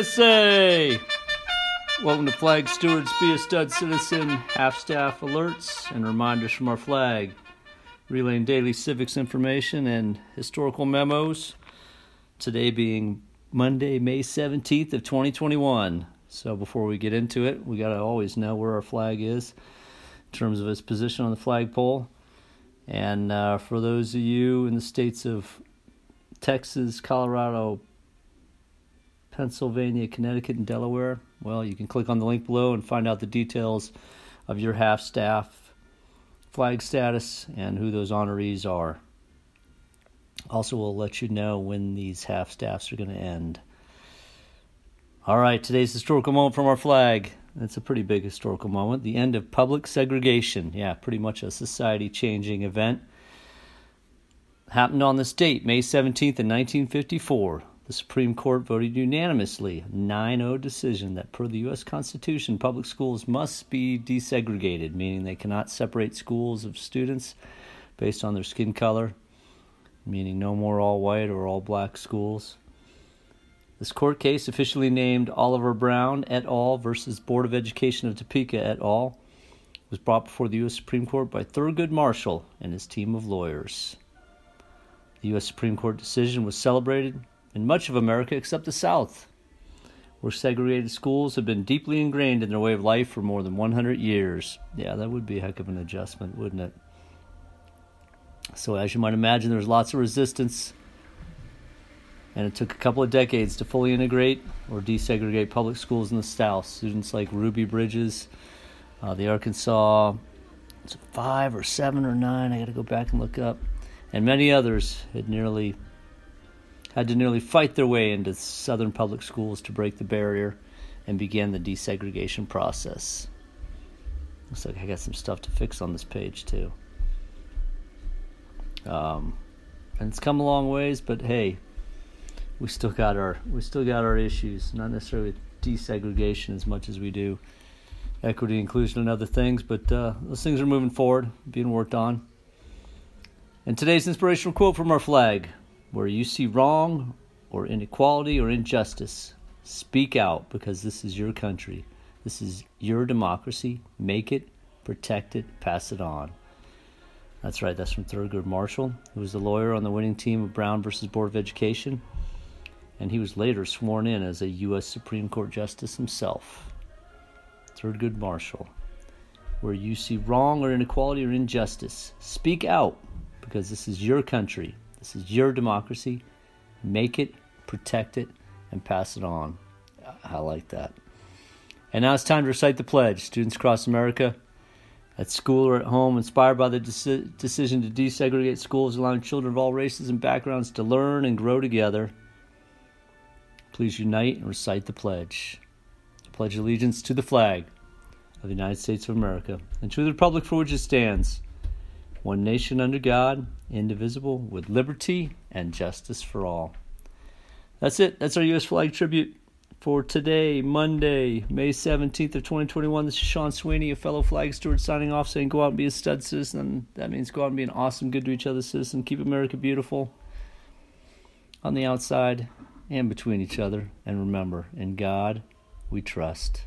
USA! Welcome to Flag Stewards Be a Stud Citizen, half staff alerts, and reminders from our flag. Relaying daily civics information and historical memos. Today being Monday, May 17th of 2021. So before we get into it, we got to always know where our flag is in terms of its position on the flagpole. And uh, for those of you in the states of Texas, Colorado, Pennsylvania, Connecticut, and Delaware, well, you can click on the link below and find out the details of your half staff flag status and who those honorees are. Also, we'll let you know when these half staffs are going to end. All right, today's historical moment from our flag. It's a pretty big historical moment. The end of public segregation. Yeah, pretty much a society changing event. Happened on this date, May 17th, in 1954. The Supreme Court voted unanimously, 9 0 decision, that per the U.S. Constitution, public schools must be desegregated, meaning they cannot separate schools of students based on their skin color, meaning no more all white or all black schools. This court case, officially named Oliver Brown et al. versus Board of Education of Topeka et al., was brought before the U.S. Supreme Court by Thurgood Marshall and his team of lawyers. The U.S. Supreme Court decision was celebrated in much of America except the South, where segregated schools have been deeply ingrained in their way of life for more than 100 years. Yeah, that would be a heck of an adjustment, wouldn't it? So, as you might imagine, there's lots of resistance, and it took a couple of decades to fully integrate or desegregate public schools in the South. Students like Ruby Bridges, uh, the Arkansas, it's five or seven or nine, I got to go back and look up, and many others had nearly had to nearly fight their way into southern public schools to break the barrier and begin the desegregation process. Looks like I got some stuff to fix on this page too. Um, and it's come a long ways, but hey, we still got our we still got our issues. Not necessarily desegregation as much as we do equity, inclusion, and other things, but uh, those things are moving forward, being worked on. And today's inspirational quote from our flag where you see wrong or inequality or injustice, speak out because this is your country. This is your democracy. Make it, protect it, pass it on. That's right, that's from Thurgood Marshall, who was the lawyer on the winning team of Brown versus Board of Education, and he was later sworn in as a U.S. Supreme Court Justice himself. Thurgood Marshall. Where you see wrong or inequality or injustice, speak out because this is your country. This is your democracy. Make it, protect it, and pass it on. I like that. And now it's time to recite the pledge. Students across America, at school or at home, inspired by the deci- decision to desegregate schools, allowing children of all races and backgrounds to learn and grow together, please unite and recite the pledge. I pledge allegiance to the flag of the United States of America and to the republic for which it stands one nation under God, indivisible, with liberty and justice for all. That's it. That's our U.S. flag tribute for today, Monday, May 17th of 2021. This is Sean Sweeney, a fellow flag steward, signing off saying go out and be a stud citizen. That means go out and be an awesome, good to each other citizen. Keep America beautiful on the outside and between each other. And remember, in God we trust.